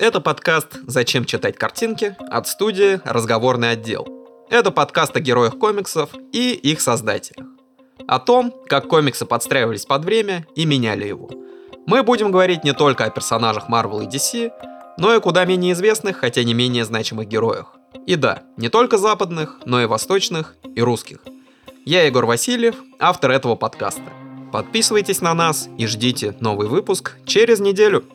Это подкаст «Зачем читать картинки» от студии «Разговорный отдел». Это подкаст о героях комиксов и их создателях. О том, как комиксы подстраивались под время и меняли его. Мы будем говорить не только о персонажах Marvel и DC, но и куда менее известных, хотя не менее значимых героях. И да, не только западных, но и восточных и русских. Я Егор Васильев, автор этого подкаста. Подписывайтесь на нас и ждите новый выпуск через неделю.